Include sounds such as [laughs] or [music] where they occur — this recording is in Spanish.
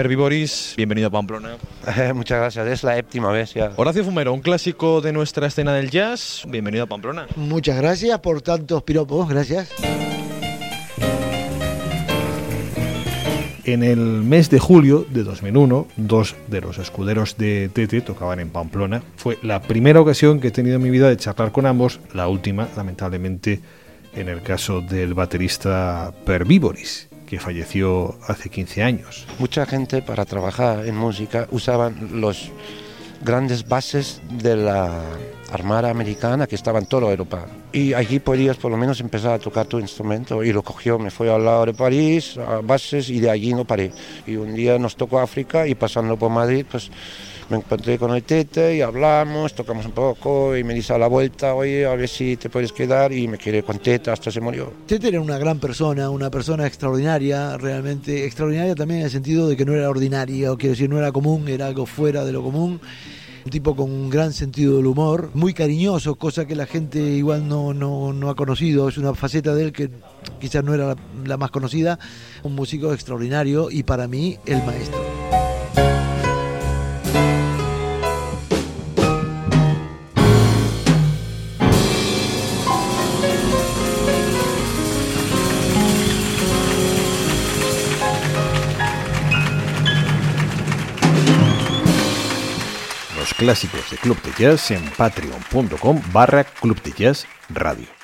Per Boris, bienvenido a Pamplona. Eh, [laughs] muchas gracias, es la séptima vez ya. Horacio Fumero, un clásico de nuestra escena del jazz, bienvenido a Pamplona. Muchas gracias por tantos piropos, gracias. En el mes de julio de 2001, dos de los escuderos de Tete tocaban en Pamplona. Fue la primera ocasión que he tenido en mi vida de charlar con ambos, la última, lamentablemente, en el caso del baterista Per Viboris, que falleció hace 15 años. Mucha gente para trabajar en música usaban los grandes bases de la Armada Americana que estaban en toda Europa. Y allí podías por lo menos empezar a tocar tu instrumento. Y lo cogió, me fui al lado de París, a bases, y de allí no paré. Y un día nos tocó África y pasando por Madrid, pues me encontré con el Tete y hablamos, tocamos un poco y me dice a la vuelta, oye, a ver si te puedes quedar y me quedé con Tete hasta se murió. Tete era una gran persona, una persona extraordinaria, realmente extraordinaria también en el sentido de que no era ordinaria, o quiero decir, no era común, era algo fuera de lo común. Un tipo con un gran sentido del humor, muy cariñoso, cosa que la gente igual no, no, no ha conocido, es una faceta de él que quizás no era la, la más conocida, un músico extraordinario y para mí el maestro. Los clásicos de Club de Jazz en patreon.com barra Club de Jazz Radio.